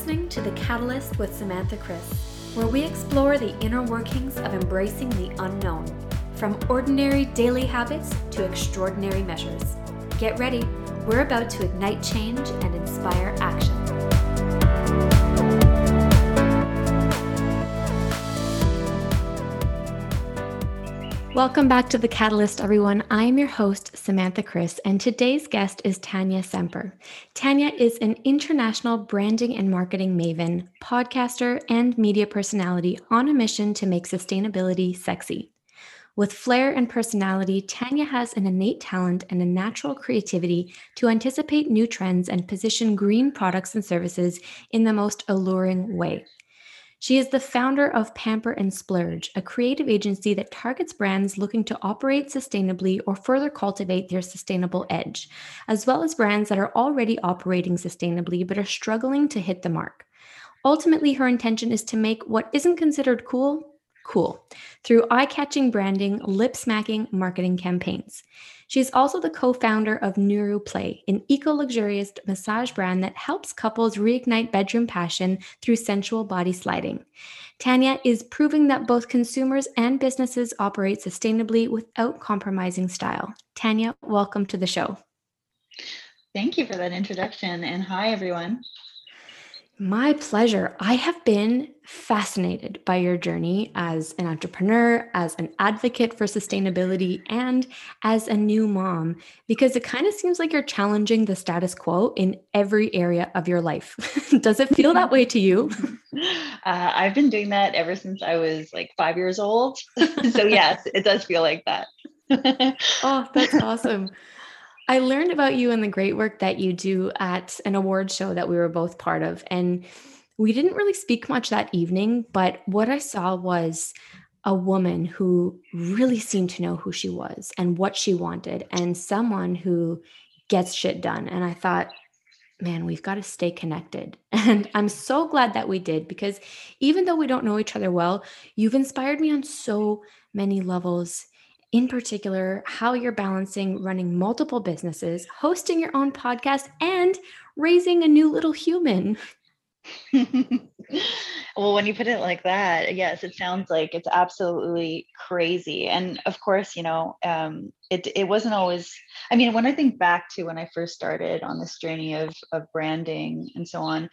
Listening to The Catalyst with Samantha Chris, where we explore the inner workings of embracing the unknown, from ordinary daily habits to extraordinary measures. Get ready, we're about to ignite change and inspire action. Welcome back to The Catalyst, everyone. I am your host, Samantha Chris, and today's guest is Tania Semper. Tania is an international branding and marketing maven, podcaster, and media personality on a mission to make sustainability sexy. With flair and personality, Tania has an innate talent and a natural creativity to anticipate new trends and position green products and services in the most alluring way. She is the founder of Pamper and Splurge, a creative agency that targets brands looking to operate sustainably or further cultivate their sustainable edge, as well as brands that are already operating sustainably but are struggling to hit the mark. Ultimately, her intention is to make what isn't considered cool cool through eye catching branding, lip smacking marketing campaigns. She's also the co founder of Nuru Play, an eco luxurious massage brand that helps couples reignite bedroom passion through sensual body sliding. Tania is proving that both consumers and businesses operate sustainably without compromising style. Tania, welcome to the show. Thank you for that introduction. And hi, everyone. My pleasure. I have been fascinated by your journey as an entrepreneur, as an advocate for sustainability, and as a new mom, because it kind of seems like you're challenging the status quo in every area of your life. Does it feel that way to you? Uh, I've been doing that ever since I was like five years old. so, yes, it does feel like that. oh, that's awesome. I learned about you and the great work that you do at an award show that we were both part of. And we didn't really speak much that evening, but what I saw was a woman who really seemed to know who she was and what she wanted, and someone who gets shit done. And I thought, man, we've got to stay connected. And I'm so glad that we did because even though we don't know each other well, you've inspired me on so many levels in particular, how you're balancing running multiple businesses, hosting your own podcast, and raising a new little human. well, when you put it like that, yes, it sounds like it's absolutely crazy. And of course, you know, um, it it wasn't always. I mean, when I think back to when I first started on this journey of of branding and so on,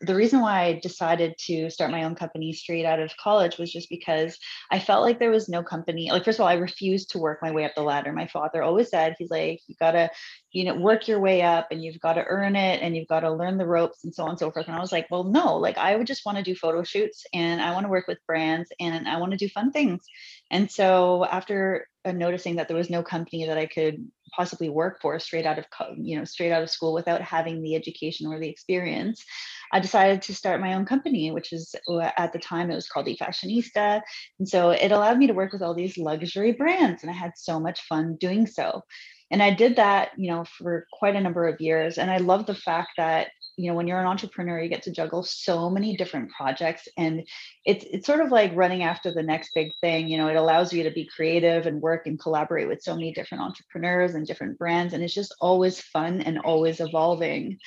the reason why I decided to start my own company straight out of college was just because I felt like there was no company. Like, first of all, I refused to work my way up the ladder. My father always said, he's like, you gotta, you know, work your way up and you've got to earn it and you've got to learn the ropes and so on and so forth. And I was like, well, no, like I would just want to do photo shoots and I want to work with brands and I want to do fun things. And so after noticing that there was no company that I could possibly work for straight out of you know straight out of school without having the education or the experience i decided to start my own company which is uh, at the time it was called efashionista. And so it allowed me to work with all these luxury brands and i had so much fun doing so. And i did that you know for quite a number of years and i love the fact that you know when you're an entrepreneur you get to juggle so many different projects and it's it's sort of like running after the next big thing you know it allows you to be creative and work and collaborate with so many different entrepreneurs and different brands and it's just always fun and always evolving.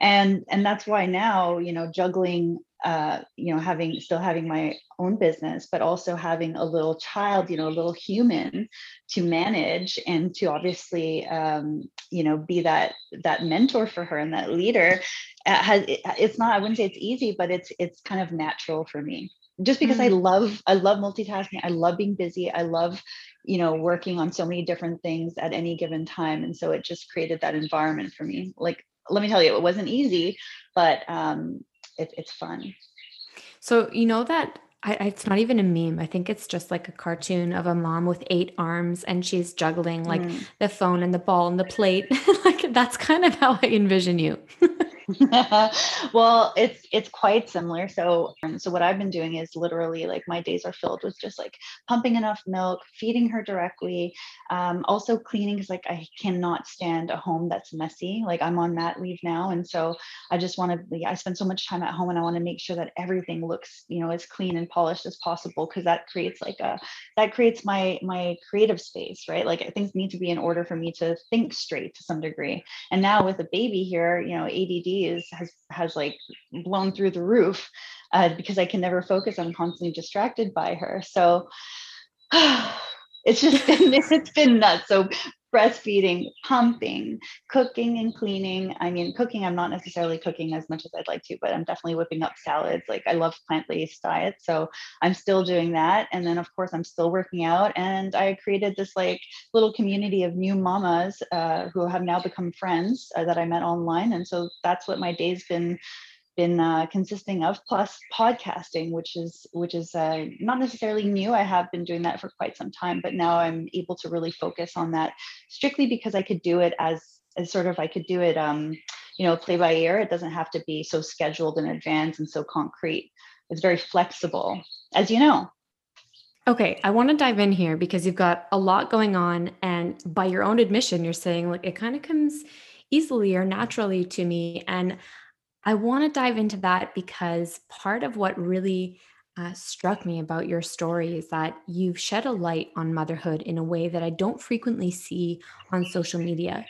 And and that's why now you know juggling uh, you know having still having my own business but also having a little child you know a little human to manage and to obviously um, you know be that that mentor for her and that leader uh, has it, it's not i wouldn't say it's easy but it's it's kind of natural for me just because mm. i love i love multitasking i love being busy i love you know working on so many different things at any given time and so it just created that environment for me like let me tell you, it wasn't easy, but um, it, it's fun. So you know that I, it's not even a meme. I think it's just like a cartoon of a mom with eight arms and she's juggling like mm. the phone and the ball and the plate. like that's kind of how I envision you. well, it's it's quite similar. So um, so what I've been doing is literally like my days are filled with just like pumping enough milk, feeding her directly, um, also cleaning because like I cannot stand a home that's messy. Like I'm on mat leave now, and so I just want to. I spend so much time at home, and I want to make sure that everything looks you know as clean and polished as possible because that creates like a that creates my my creative space, right? Like things need to be in order for me to think straight to some degree. And now with a baby here, you know, ADD Is has has like blown through the roof uh, because I can never focus. I'm constantly distracted by her. So it's just been it's been nuts. So breastfeeding, pumping, cooking and cleaning. I mean, cooking, I'm not necessarily cooking as much as I'd like to, but I'm definitely whipping up salads. Like I love plant-based diet. So I'm still doing that. And then of course I'm still working out. And I created this like little community of new mamas uh, who have now become friends uh, that I met online. And so that's what my day's been been uh, consisting of plus podcasting which is which is uh, not necessarily new i have been doing that for quite some time but now i'm able to really focus on that strictly because i could do it as as sort of i could do it um you know play by ear it doesn't have to be so scheduled in advance and so concrete it's very flexible as you know Okay, I want to dive in here because you've got a lot going on. And by your own admission, you're saying like it kind of comes easily or naturally to me. And I want to dive into that because part of what really uh, struck me about your story is that you've shed a light on motherhood in a way that I don't frequently see on social media.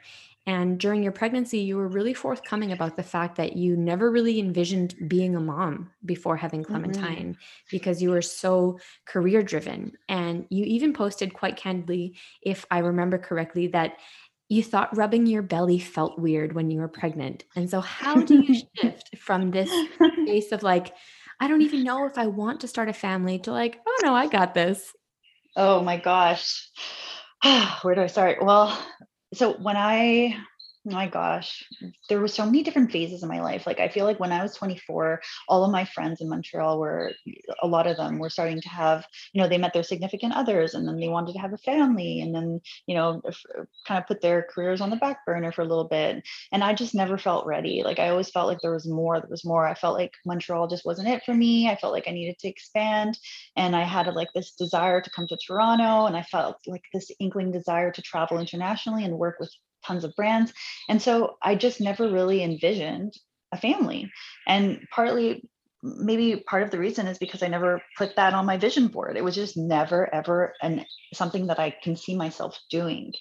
And during your pregnancy, you were really forthcoming about the fact that you never really envisioned being a mom before having Clementine mm-hmm. because you were so career driven. And you even posted quite candidly, if I remember correctly, that you thought rubbing your belly felt weird when you were pregnant. And so, how do you shift from this space of like, I don't even know if I want to start a family to like, oh no, I got this? Oh my gosh. Where do I start? Well, so when I my gosh there were so many different phases in my life. Like i feel like when i was 24 all of my friends in montreal were a lot of them were starting to have you know they met their significant others and then they wanted to have a family and then you know kind of put their careers on the back burner for a little bit. And i just never felt ready. Like i always felt like there was more there was more. I felt like montreal just wasn't it for me. I felt like i needed to expand and i had like this desire to come to toronto and i felt like this inkling desire to travel internationally and work with tons of brands. And so I just never really envisioned a family. And partly, maybe part of the reason is because I never put that on my vision board. It was just never, ever and something that I can see myself doing.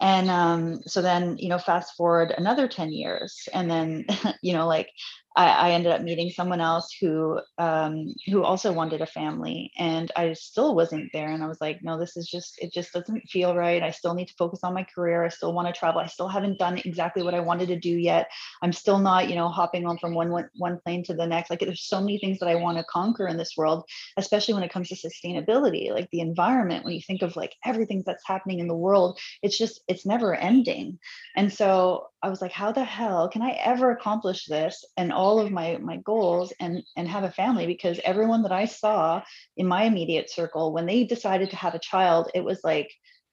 And um, so then, you know, fast forward another 10 years, and then, you know, like I, I, ended up meeting someone else who um, who also wanted a family, and I still wasn't there. And I was like, no, this is just it just doesn't feel right. I still need to focus on my career. I still want to travel. I still haven't done exactly what I wanted to do yet. I'm still not, you know, hopping on from one one, one plane to the next. Like there's so many things that I want to conquer in this world, especially when it comes to sustainability, like the environment. When you think of like everything that's happening in the world, it's just it's never ending. And so I was like, how the hell can I ever accomplish this and all of my my goals and and have a family? Because everyone that I saw in my immediate circle, when they decided to have a child, it was like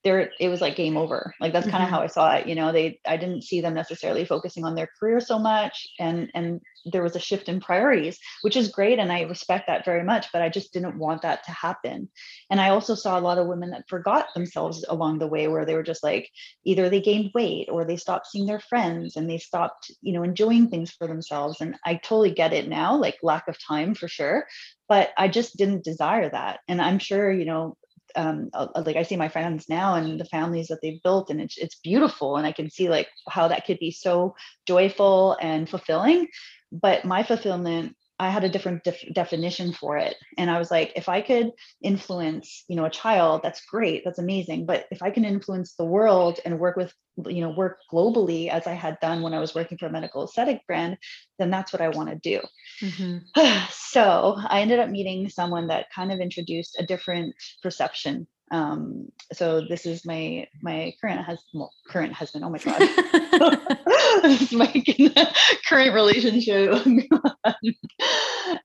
there it was like game over. Like that's kind of mm-hmm. how i saw it you know? They i didn't see them necessarily focusing on their career so much and and there was a shift in priorities which is great and i respect that very much but i just didn't want that to happen. And i also saw a lot of women that forgot themselves along the way where they were just like either they gained weight or they stopped seeing their friends and they stopped you know enjoying things for themselves and i totally get it now like lack of time for sure but i just didn't desire that. And i'm sure you know um, uh, like I see my friends now and the families that they've built, and it's it's beautiful, and I can see like how that could be so joyful and fulfilling. But my fulfillment I had a different def- definition for it. And I was like, if I could influence, you know, a child, that's great, that's amazing. But if I can influence the world and work with, you know, work globally as I had done when I was working for a medical aesthetic brand, then that's what I want to do. Mm-hmm. so I ended up meeting someone that kind of introduced a different perception um so this is my my current husband well, current husband oh my god. This my current relationship.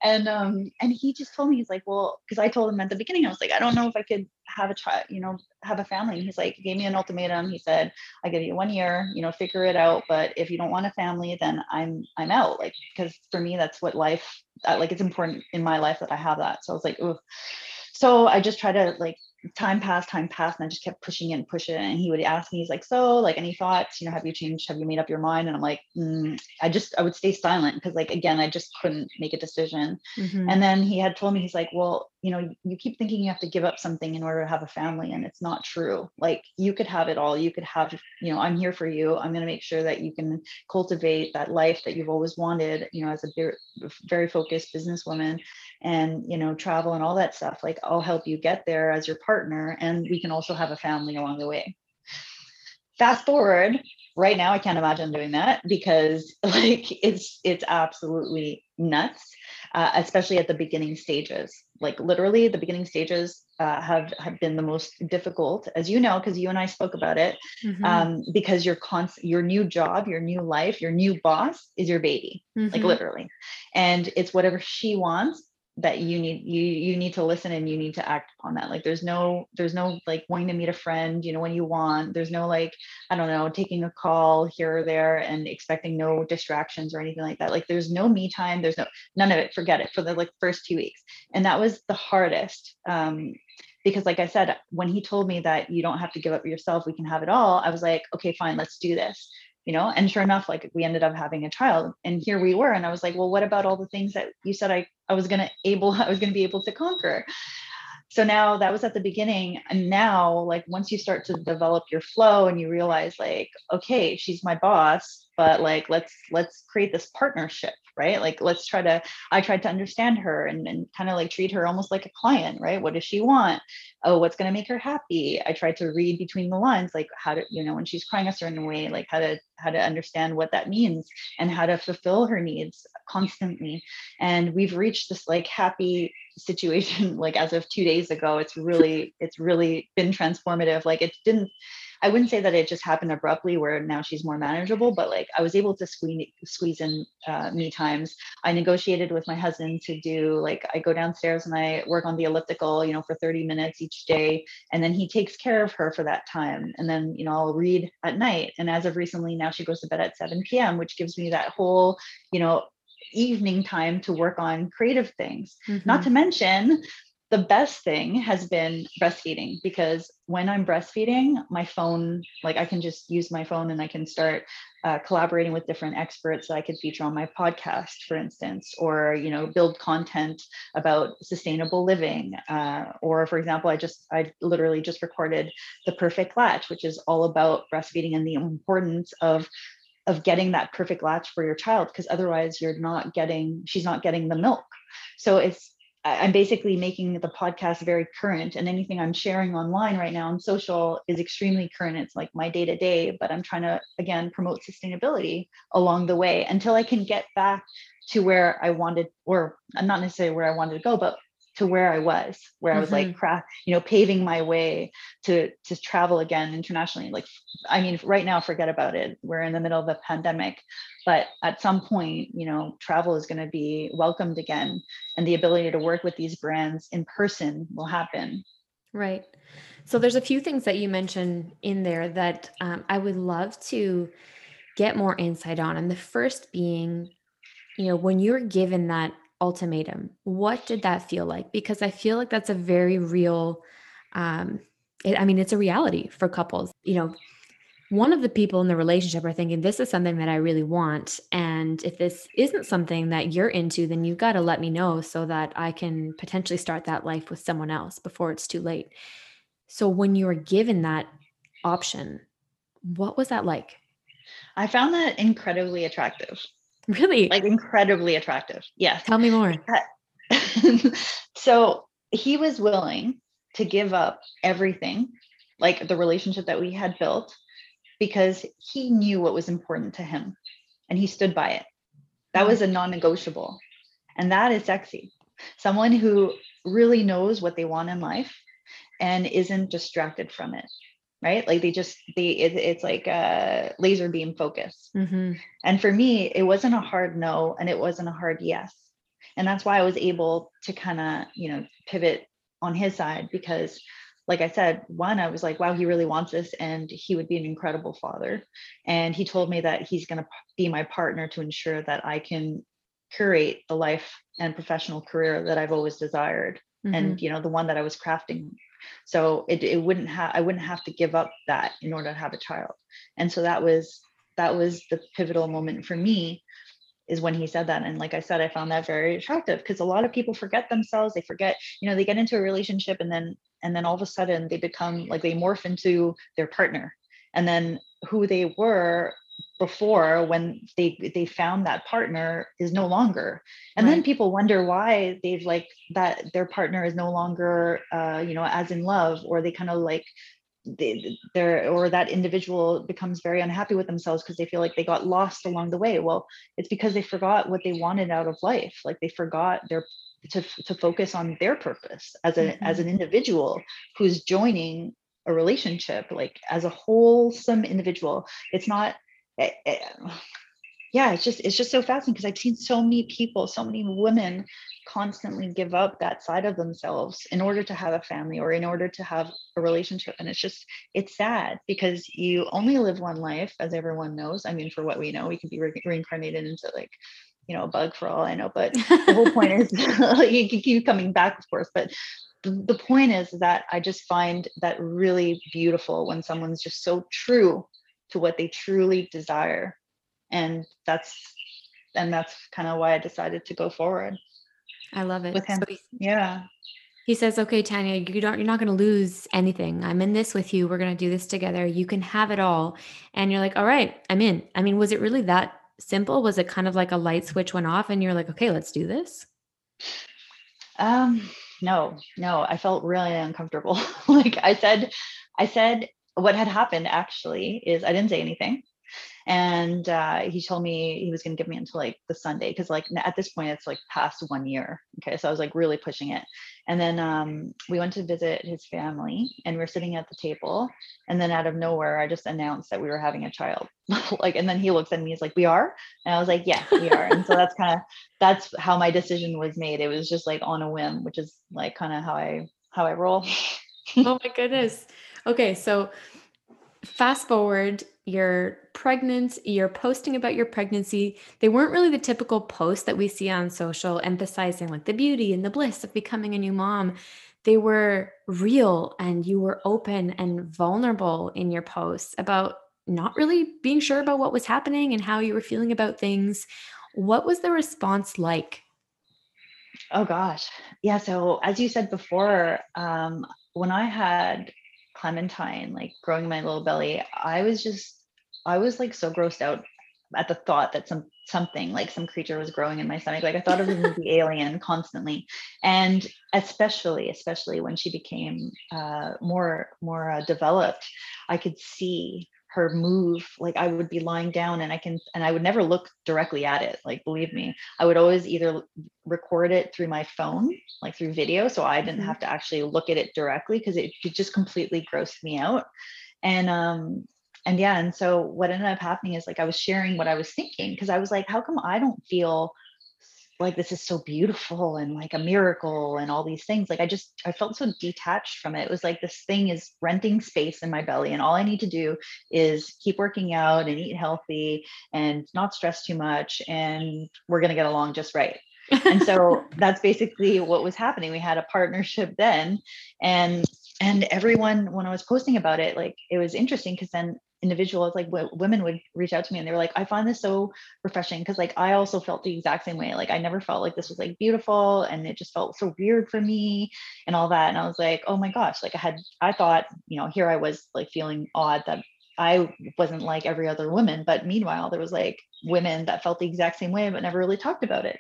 And um and he just told me he's like well because i told him at the beginning i was like i don't know if i could have a child you know have a family. And he's like gave me an ultimatum. He said i give you one year you know figure it out but if you don't want a family then i'm i'm out. Like because for me that's what life like it's important in my life that i have that. So i was like Ooh. so i just try to like time passed, time passed, and I just kept pushing it and pushing it. And he would ask me, he's like, "So, like, any thoughts? You know, have you changed? Have you made up your mind?" And I'm like, mm, I just, I would stay silent because, like, again, I just couldn't make a decision. Mm-hmm. And then he had told me, he's like, "Well, you know, you keep thinking you have to give up something in order to have a family, and it's not true. Like, you could have it all. You could have, you know, I'm here for you. I'm going to make sure that you can cultivate that life that you've always wanted. You know, as a very, very focused businesswoman, and you know, travel and all that stuff. Like, I'll help you get there as your partner, and we can also have a family along the way." Fast forward right now i can't imagine doing that because like it's it's absolutely nuts uh, especially at the beginning stages like literally the beginning stages uh, have have been the most difficult as you know because you and i spoke about it mm-hmm. um, because your const- your new job your new life your new boss is your baby mm-hmm. like literally and it's whatever she wants that you need you you need to listen and you need to act upon that. Like there's no there's no like wanting to meet a friend you know when you want. There's no like i don't know taking a call here or there and expecting no distractions or anything like that. Like there's no me time. There's no none of it. Forget it for the like first two weeks. And that was the hardest um because like i said when he told me that you don't have to give up yourself we can have it all i was like okay fine let's do this you know? And sure enough like we ended up having a child and here we were. And i was like well what about all the things that you said i i was to able i was to be able to conquer so now that was at the beginning and now like once you start to develop your flow and you realize like okay she's my boss but like let's let's create this partnership right? Like let's try to i tried to understand her and, and kind of like treat her almost like a client right? What does she want? Oh what's going to make her happy? I tried to read between the lines like how to you know when she's crying a certain way like how to how to understand what that means and how to fulfill her needs constantly. And we've reached this like happy situation like as of two days ago it's really it's really been transformative like it didn't I wouldn't say that it just happened abruptly where now she's more manageable, but like I was able to squeeze squeeze in uh, me times. I negotiated with my husband to do like I go downstairs and I work on the elliptical, you know, for 30 minutes each day, and then he takes care of her for that time. And then you know I'll read at night. And as of recently, now she goes to bed at 7 p.m., which gives me that whole you know evening time to work on creative things. Mm-hmm. Not to mention the best thing has been breastfeeding because when I'm breastfeeding, my phone, like I can just use my phone and I can start uh, collaborating with different experts that I could feature on my podcast, for instance, or you know, build content about sustainable living. Uh, or, for example, I just I literally just recorded the perfect latch, which is all about breastfeeding and the importance of of getting that perfect latch for your child because otherwise you're not getting she's not getting the milk so it's I'm basically making the podcast very current, and anything I'm sharing online right now on social is extremely current. It's like my day to day, but I'm trying to again promote sustainability along the way until I can get back to where I wanted, or not necessarily where I wanted to go, but to where I was, where mm-hmm. I was like, mm-hmm. craft, you know, paving my way to to travel again internationally. Like, I mean, right now, forget about it. We're in the middle of a pandemic, but at some point, you know, travel is going to be welcomed again, and the ability to work with these brands in person will happen. Right. So there's a few things that you mentioned in there that um, I would love to get more insight on, and the first being, you know, when you're given that ultimatum. What did that feel like? Because I feel like that's a very real, um, it, I mean, it's a reality for couples. You know, one of the people in the relationship are thinking, this is something that I really want. And if this isn't something that you're into, then you've got to let me know so that I can potentially start that life with someone else before it's too late. So when you were given that option, what was that like? I found that incredibly attractive. Really? Like incredibly attractive. Yes. Tell me more. so he was willing to give up everything, like the relationship that we had built, because he knew what was important to him and he stood by it. That was a non negotiable. And that is sexy. Someone who really knows what they want in life and isn't distracted from it right? Like they just they it, it's like a laser beam focus. Mm-hmm. and for me it wasn't a hard no and it wasn't a hard yes. And that's why i was able to kind of you know pivot on his side because like i said one i was like wow he really wants this and he would be an incredible father. And he told me that he's going to be my partner to ensure that i can curate the life and professional career that i've always desired. Mm-hmm. and you know the one that i was crafting so it, it wouldn't have i wouldn't have to give up that in order to have a child. And so that was that was the pivotal moment for me is when he said that. And like i said i found that very attractive because a lot of people forget themselves they forget you know they get into a relationship and then and then all of a sudden they become like they morph into their partner. And then who they were before when they they found that partner is no longer and right. then people wonder why they've like that their partner is no longer uh you know as in love or they kind of like they, they're or that individual becomes very unhappy with themselves because they feel like they got lost along the way well it's because they forgot what they wanted out of life like they forgot their to, to focus on their purpose as a mm-hmm. as an individual who's joining a relationship like as a wholesome individual it's not it, eh, eh, yeah it's just it's just so fascinating because i've seen so many people so many women constantly give up that side of themselves in order to have a family or in order to have a relationship and it's just it's sad because you only live one life as everyone knows. I mean for what we know we can be re- reincarnated into like you know a bug for all i know but the whole point is you can keep coming back of course but the point is that i just find that really beautiful when someone's just so true to what they truly desire and that's and that's kind of why i decided to go forward I love it. With him. So he, yeah. He says, "Okay, Tania, you don't you're not going to lose anything. I'm in this with you. We're going to do this together. You can have it all." And you're like, "All right, I'm in." I mean, was it really that simple? Was it kind of like a light switch went off and you're like, "Okay, let's do this?" Um, no. No, I felt really uncomfortable. like I said I said what had happened actually is I didn't say anything. And uh, he told me he was going to give me until like the sunday because like at this point it's like past one year. Okay so i was like really pushing it. And then um, we went to visit his family and we are sitting at the table. And then out of nowhere i just announced that we were having a child. Like and then he looks at me he's like we are? And i was like yeah we are. And so that's kind of that's how my decision was made. It was just like on a whim which is like kind of how i how i roll. Oh my goodness okay so fast forward you're pregnant, you're posting about your pregnancy. They weren't really the typical posts that we see on social emphasizing like the beauty and the bliss of becoming a new mom. They were real and you were open and vulnerable in your posts about not really being sure about what was happening and how you were feeling about things. What was the response like? Oh gosh. Yeah. So, as you said before, um, when I had Clementine, like growing my little belly, I was just, I was like so grossed out at the thought that some something like some creature was growing in my stomach. Like I thought of the movie Alien constantly, and especially, especially when she became uh, more more uh, developed, I could see her move like i would be lying down and i can and i would never look directly at it like believe me i would always either record it through my phone like through video so i didn't mm-hmm. have to actually look at it directly because it, it just completely grossed me out and um and yeah and so what ended up happening is like i was sharing what i was thinking because i was like how come i don't feel like this is so beautiful and like a miracle and all these things like i just i felt so detached from it. It was like this thing is renting space in my belly and all i need to do is keep working out and eat healthy and not stress too much and we're going to get along just right. And so that's basically what was happening. We had a partnership then and and everyone when i was posting about it like it was interesting because then individuals like w- women would reach out to me and they were like i find this so refreshing. Because like i also felt the exact same way. Like i never felt like this was like beautiful and it just felt so weird for me and all that. And i was like oh my gosh. Like i had i thought you know here i was like feeling odd that i wasn't like every other woman but meanwhile there was like women that felt the exact same way but never really talked about it.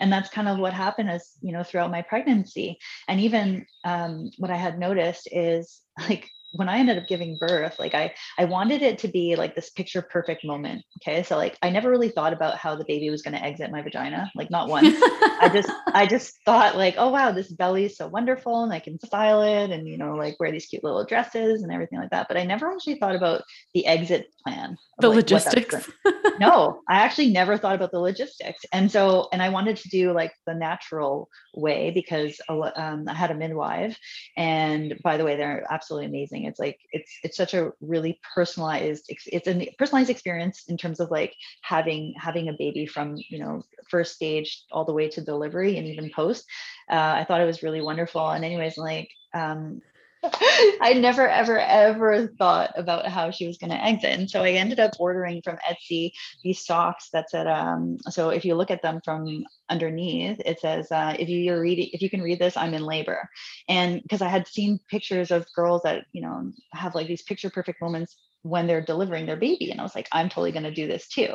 And that's kind of what happened as you know throughout my pregnancy. And even um, what i had noticed is like when I ended up giving birth, like I I wanted it to be like this picture perfect moment. Okay. So like I never really thought about how the baby was going to exit my vagina, like not once. I just I just thought like, oh wow, this belly is so wonderful and I can style it and you know, like wear these cute little dresses and everything like that. But I never actually thought about the exit plan. The like, logistics. no, I actually never thought about the logistics. And so and I wanted to do like the natural way because um, I had a midwife and by the way, they're absolutely amazing it's like it's it's such a really personalized it's a personalized experience in terms of like having having a baby from you know first stage all the way to delivery and even post. Uh, i thought it was really wonderful. And anyways like um I never, ever, ever thought about how she was going to exit. And so I ended up ordering from Etsy these socks that said, um, so if you look at them from underneath, it says, uh, if you're reading, if you can read this, I'm in labor. And because I had seen pictures of girls that, you know, have like these picture perfect moments when they're delivering their baby. And I was like, I'm totally going to do this too.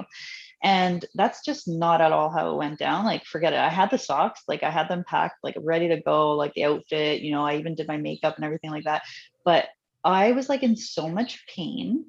And that's just not at all how it went down. Like, forget it. I had the socks, like, I had them packed, like, ready to go, like, the outfit, you know, I even did my makeup and everything like that. But I was like in so much pain.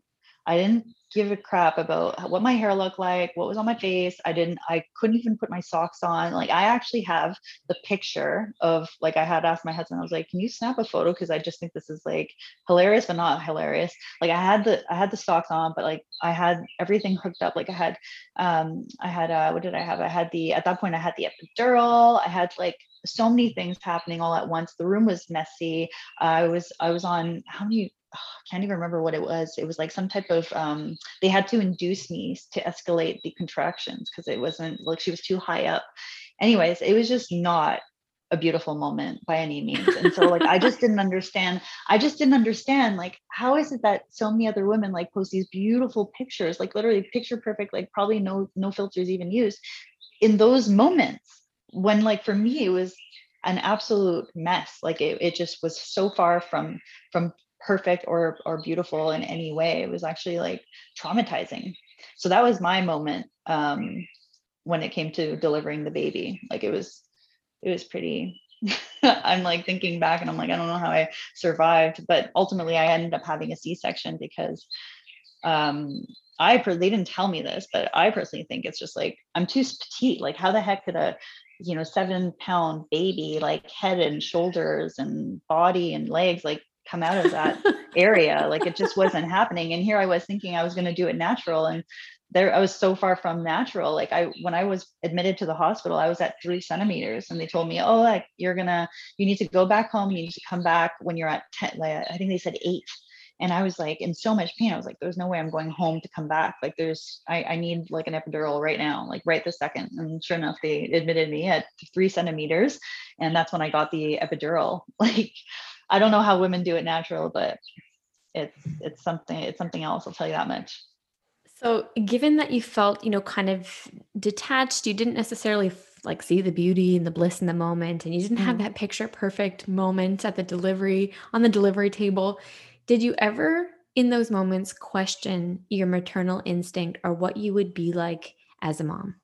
I didn't give a crap about what my hair looked like, what was on my face. I didn't, I couldn't even put my socks on. Like I actually have the picture of like I had asked my husband, I was like, can you snap a photo? Cause I just think this is like hilarious, but not hilarious. Like I had the I had the socks on, but like I had everything hooked up. Like I had um I had uh what did I have? I had the at that point I had the epidural, I had like so many things happening all at once. The room was messy. I was I was on how many I can't even remember what it was. It was like some type of um, they had to induce me to escalate the contractions because it wasn't like she was too high up. Anyways, it was just not a beautiful moment by any means. And so like I just didn't understand. I just didn't understand like how is it that so many other women like post these beautiful pictures, like literally picture perfect, like probably no no filters even used in those moments when like for me it was an absolute mess like it, it just was so far from from perfect or or beautiful in any way it was actually like traumatizing. So that was my moment um when it came to delivering the baby. Like it was it was pretty i'm like thinking back and i'm like i don't know how i survived but ultimately i ended up having a c-section because um i they didn't tell me this but i personally think it's just like i'm too petite. Like how the heck could a you know seven pound baby like head and shoulders and body and legs like come out of that area. Like it just wasn't happening. And here I was thinking I was going to do it natural. And there I was so far from natural. Like I when I was admitted to the hospital, I was at three centimeters and they told me, oh, like you're gonna you need to go back home. You need to come back when you're at 10, like I think they said eight. And I was like in so much pain. I was like, there's no way I'm going home to come back. Like there's I, I need like an epidural right now, like right this second. And sure enough, they admitted me at three centimeters. And that's when I got the epidural. Like I don't know how women do it natural, but it's it's something it's something else. I'll tell you that much. So, given that you felt, you know, kind of detached, you didn't necessarily like see the beauty and the bliss in the moment, and you didn't have mm. that picture perfect moment at the delivery on the delivery table. Did you ever, in those moments, question your maternal instinct or what you would be like as a mom?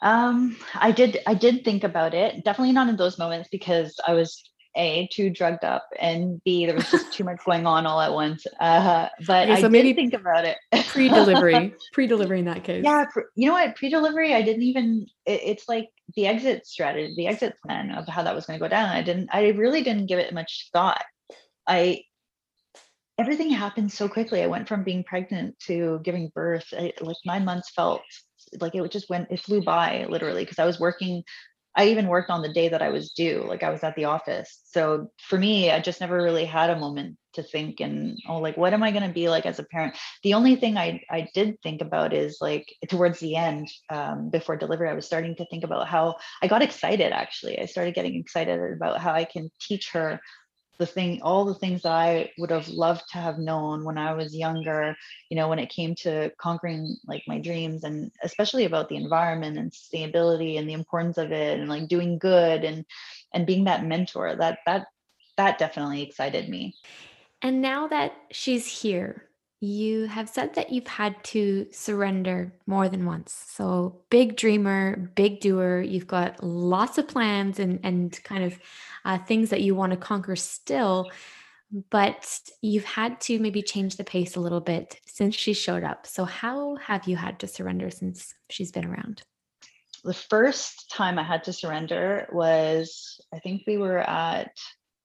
Um, I did. I did think about it. Definitely not in those moments because I was a too drugged up and b there was just too much going on all at once. Uh, but okay, so I maybe think about it. pre-delivery pre-delivery in that case. Yeah pre- you know what? Pre-delivery i didn't even it, it's like the exit strategy the exit plan of how that was going to go down. I didn't i really didn't give it much thought. I everything happened so quickly. I went from being pregnant to giving birth. I, like nine months felt like it just went it flew by literally because i was working I even worked on the day that I was due, like I was at the office. So for me, I just never really had a moment to think and oh, like what am I to be like as a parent? The only thing I I did think about is like towards the end, um, before delivery, I was starting to think about how I got excited. Actually, I started getting excited about how I can teach her the thing all the things that i would have loved to have known when i was younger you know when it came to conquering like my dreams and especially about the environment and sustainability and the importance of it and like doing good and and being that mentor that that that definitely excited me. And now that she's here you have said that you've had to surrender more than once. So, big dreamer, big doer. You've got lots of plans and, and kind of uh, things that you want to conquer still. But you've had to maybe change the pace a little bit since she showed up. So, how have you had to surrender since she's been around? The first time I had to surrender was, I think we were at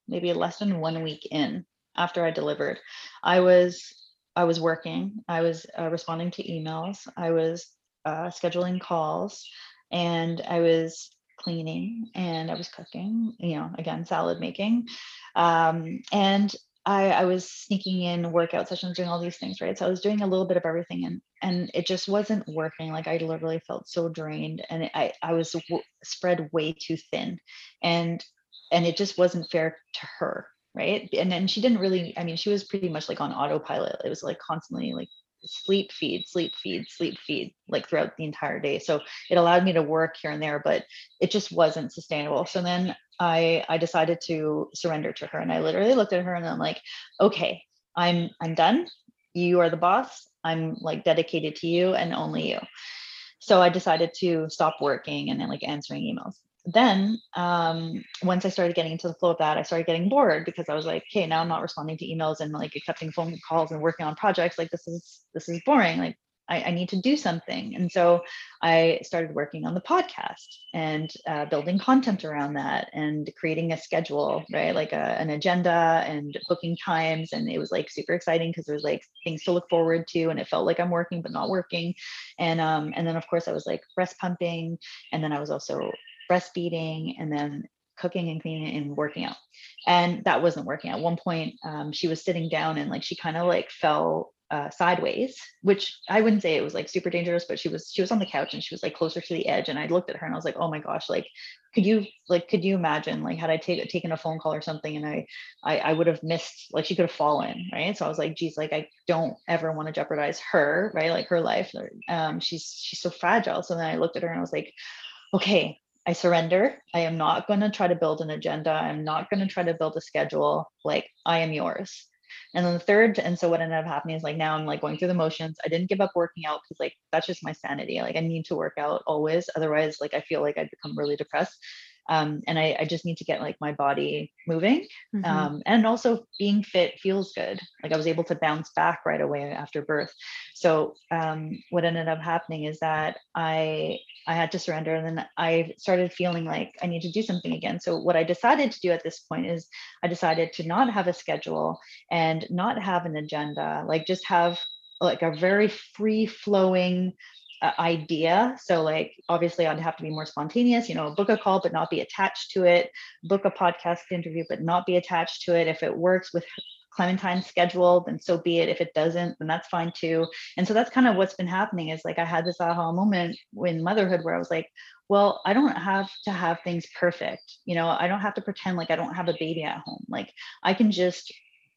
maybe less than one week in after I delivered. I was I was working, I was uh, responding to emails, I was uh, scheduling calls, and I was cleaning and I was cooking, you know, again, salad making. Um, and I, I was sneaking in workout sessions, doing all these things, right? So I was doing a little bit of everything and and it just wasn't working. Like I literally felt so drained and I, I was w- spread way too thin. And and it just wasn't fair to her right? And then she didn't really i mean she was pretty much like on autopilot. It was like constantly like sleep feed sleep feed sleep feed like throughout the entire day. So it allowed me to work here and there but it just wasn't sustainable. So then i i decided to surrender to her and i literally looked at her and i'm like okay i'm i'm done. You are the boss. I'm like dedicated to you and only you. So i decided to stop working and then like answering emails then um, once I started getting into the flow of that, I started getting bored because I was like, okay, now I'm not responding to emails and like accepting phone calls and working on projects. Like this is this is boring. Like I, I need to do something. And so I started working on the podcast and uh, building content around that and creating a schedule, right? Like a, an agenda and booking times. And it was like super exciting because there was like things to look forward to and it felt like I'm working but not working. And um, and then of course I was like breast pumping. And then I was also breastfeeding and then cooking and cleaning and working out. And that wasn't working. At one point um, she was sitting down and like she kind of like fell uh, sideways which i wouldn't say it was like super dangerous but she was she was on the couch and she was like closer to the edge and i looked at her and i was like oh my gosh like could you like could you imagine like had i take, taken a phone call or something and I, I i would have missed like she could have fallen right? So i was like geez like i don't ever want to jeopardize her right? Like her life. Um she's she's so fragile. So then i looked at her and i was like okay I surrender. I am not going to try to build an agenda. I'm not going to try to build a schedule. Like, I am yours. And then the third, and so what ended up happening is like now I'm like going through the motions. I didn't give up working out because like that's just my sanity. Like I need to work out always. Otherwise, like I feel like I'd become really depressed um, and I, I, just need to get like my body moving mm-hmm. um, and also being fit feels good. Like i was able to bounce back right away after birth. So um, what ended up happening is that i i had to surrender and then i started feeling like i need to do something again. So what i decided to do at this point is i decided to not have a schedule and not have an agenda like just have like a very free flowing idea. So, like, obviously, I'd have to be more spontaneous, you know, book a call, but not be attached to it, book a podcast interview, but not be attached to it. If it works with Clementine's schedule, then so be it. If it doesn't, then that's fine too. And so that's kind of what's been happening is like I had this aha moment in motherhood where I was like, well, I don't have to have things perfect. You know, I don't have to pretend like I don't have a baby at home. Like I can just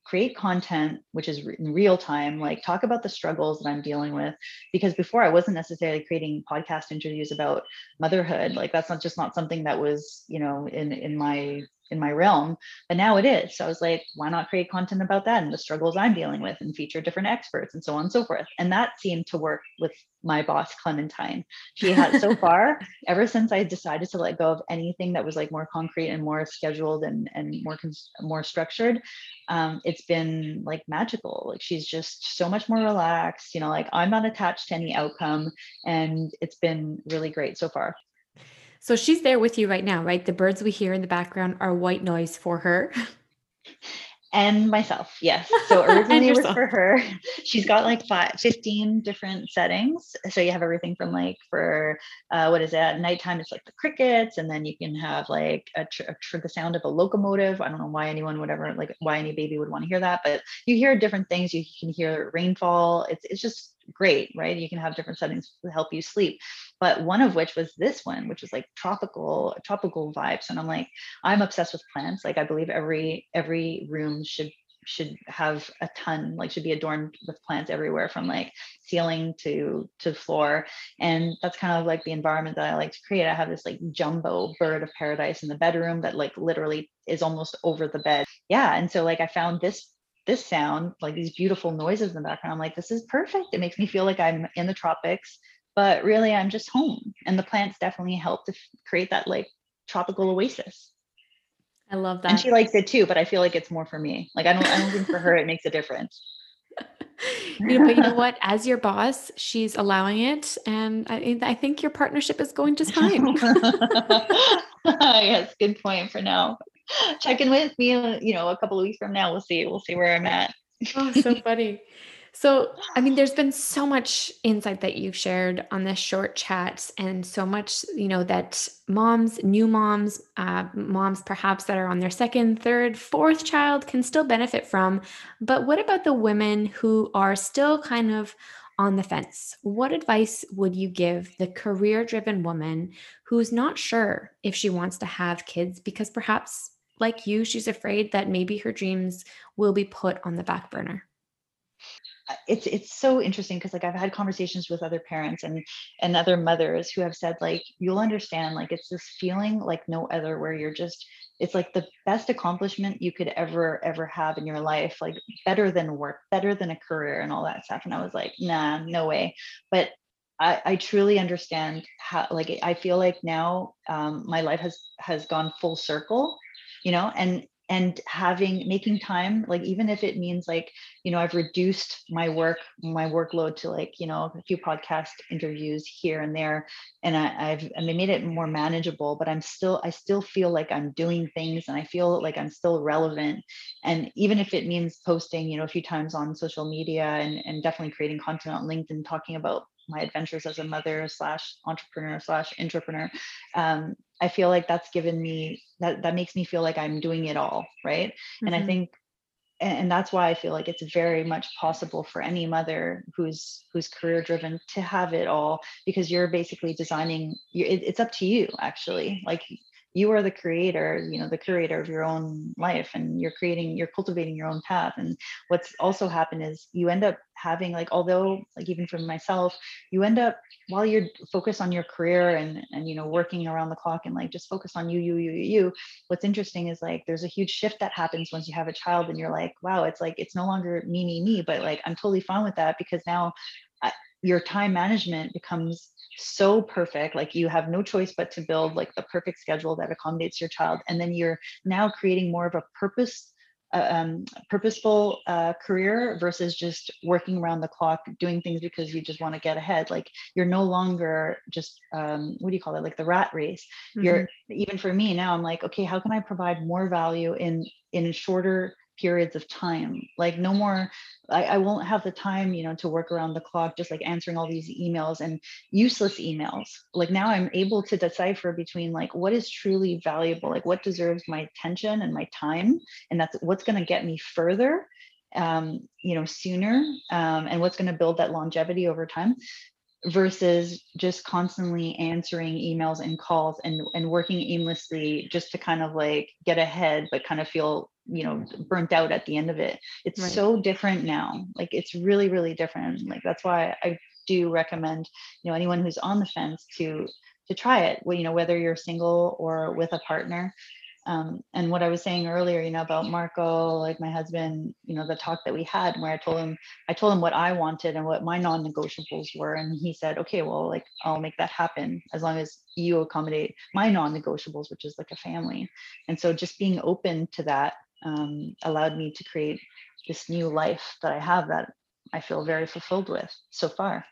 create content which is in real time like talk about the struggles that i'm dealing with. Because before i wasn't necessarily creating podcast interviews about motherhood. Like that's not just not something that was you know in in my in my realm but now it is. So i was like why not create content about that and the struggles i'm dealing with and feature different experts and so on and so forth. And that seemed to work with my boss clementine. She had so far ever since i decided to let go of anything that was like more concrete and more scheduled and and more more structured um, it's been like magical. Like she's just so much more relaxed. You know like i'm not attached to any outcome and it's been really great so far so she's there with you right now, right? The birds we hear in the background are white noise for her. And myself, yes. So originally it was for her. She's got like five, 15 different settings. So you have everything from like for uh, what is it? At nighttime, it's like the crickets, and then you can have like a, tr- a tr- the sound of a locomotive. I don't know why anyone would ever like why any baby would want to hear that, but you hear different things. You can hear rainfall. It's it's just great, right? You can have different settings to help you sleep. But one of which was this one, which was like tropical, tropical vibes. And I'm like, I'm obsessed with plants. Like I believe every every room should should have a ton like should be adorned with plants everywhere from like ceiling to to floor and that's kind of like the environment that i like to create i have this like jumbo bird of paradise in the bedroom that like literally is almost over the bed yeah and so like i found this this sound, like these beautiful noises in the background. I'm like, this is perfect. It makes me feel like I'm in the tropics, but really I'm just home. And the plants definitely help to create that like tropical oasis. I love that. And she likes it too, but I feel like it's more for me. Like I don't I don't think for her it makes a difference. you know, but you know what? As your boss, she's allowing it, and I, I think your partnership is going just fine. yes, good point for now. check in with me, uh, you know, a couple of weeks from now. We'll see. We'll see where I'm at. oh, so funny. So, I mean, there's been so much insight that you've shared on this short chat, and so much, you know, that moms, new moms, uh, moms perhaps that are on their second, third, fourth child can still benefit from. But what about the women who are still kind of on the fence, what advice would you give the career driven woman who's not sure if she wants to have kids because perhaps like you, she's afraid that maybe her dreams will be put on the back burner? It's it's so interesting because like I've had conversations with other parents and and other mothers who have said like you'll understand like it's this feeling like no other where you're just it's like the best accomplishment you could ever ever have in your life like better than work better than a career and all that stuff. And I was like nah no way. But I, I truly understand how like I feel like now um, my life has has gone full circle you know and and having making time like even if it means like you know i've reduced my work my workload to like you know a few podcast interviews here and there and I, i've I made it more manageable but i'm still i still feel like i'm doing things and i feel like i'm still relevant. And even if it means posting you know a few times on social media and, and definitely creating content on linkedin talking about my adventures as a mother slash entrepreneur slash entrepreneur um, i feel like that's given me that that makes me feel like i'm doing it all right mm-hmm. and i mm-hmm. think and that's why i feel like it's very much possible for any mother who's who's career driven to have it all because you're basically designing it's up to you actually like you are the creator you know the curator of your own life and you're creating you're cultivating your own path. And what's also happened is you end up having like although like even for myself you end up while you're focused on your career and and you know working around the clock and like just focus on you you you you what's interesting is like there's a huge shift that happens once you have a child and you're like wow it's like it's no longer me me me but like i'm totally fine with that because now your time management becomes so perfect like you have no choice but to build like the perfect schedule that accommodates your child and then you're now creating more of a purpose uh, um, purposeful uh, career versus just working around the clock doing things because you just want to get ahead. Like you're no longer just um, what do you call it like the rat race. Mm-hmm. you're even for me now i'm like okay how can i provide more value in in shorter periods of time like no more I, I, won't have the time you know to work around the clock just like answering all these emails and useless emails. Like now i'm able to decipher between like what is truly valuable like what deserves my attention and my time and that's what's going to get me further um, you know sooner um, and what's going to build that longevity over time versus just constantly answering emails and calls and and working aimlessly just to kind of like get ahead but kind of feel you know burnt out at the end of it it's right. so different now like it's really really different like that's why i do recommend you know anyone who's on the fence to to try it well, you know whether you're single or with a partner um, and what I was saying earlier, you know, about Marco, like my husband, you know, the talk that we had where I told him, I told him what I wanted and what my non-negotiables were. And he said, okay, well, like I'll make that happen as long as you accommodate my non-negotiables, which is like a family. And so just being open to that um, allowed me to create this new life that I have that I feel very fulfilled with so far.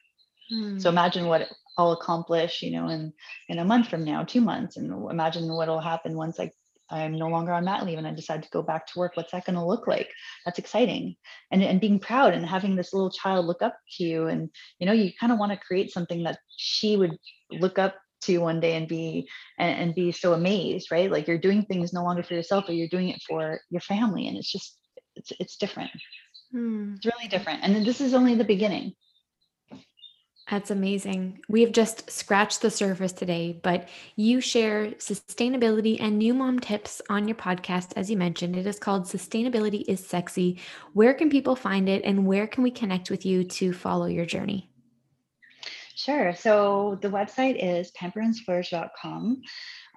Hmm. So imagine what I'll accomplish, you know, in in a month from now, two months, and imagine what will happen once I I'm no longer on mat leave and I decide to go back to work. What's that going to look like? That's exciting. And, and being proud and having this little child look up to you. And, you know, you kind of want to create something that she would look up to one day and be and, and be so amazed, right? Like you're doing things no longer for yourself, but you're doing it for your family. And it's just, it's, it's different. Hmm. It's really different. And this is only the beginning. That's amazing. We have just scratched the surface today, but you share sustainability and new mom tips on your podcast. As you mentioned, it is called Sustainability is Sexy. Where can people find it and where can we connect with you to follow your journey? Sure. So the website is pamperandsplurge.com.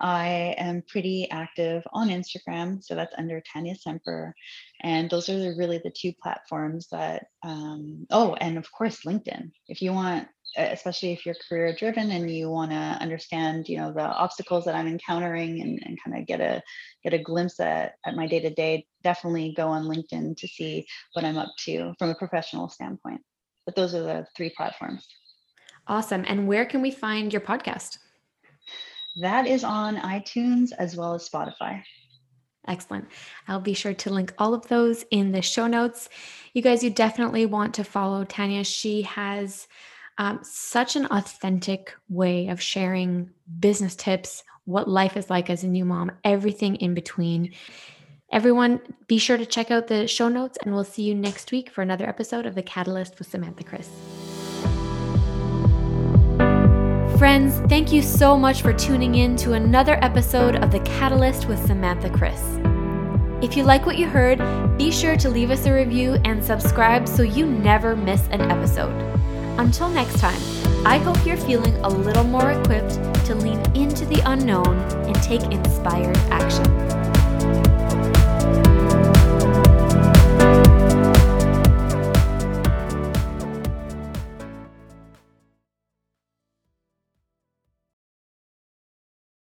I am pretty active on Instagram, so that's under Tania Semper, and those are really the two platforms that. Um, oh, and of course LinkedIn. If you want especially if you're career driven and you want to understand you know the obstacles that i'm encountering and, and kind of get a get a glimpse at, at my day to day definitely go on linkedin to see what i'm up to from a professional standpoint but those are the three platforms awesome and where can we find your podcast that is on itunes as well as spotify Excellent. I'll be sure to link all of those in the show notes. You guys, you definitely want to follow Tania. She has um, such an authentic way of sharing business tips, what life is like as a new mom, everything in between. Everyone, be sure to check out the show notes, and we'll see you next week for another episode of The Catalyst with Samantha Chris. Friends, thank you so much for tuning in to another episode of The Catalyst with Samantha Chris. If you like what you heard, be sure to leave us a review and subscribe so you never miss an episode. Until next time, I hope you're feeling a little more equipped to lean into the unknown and take inspired action.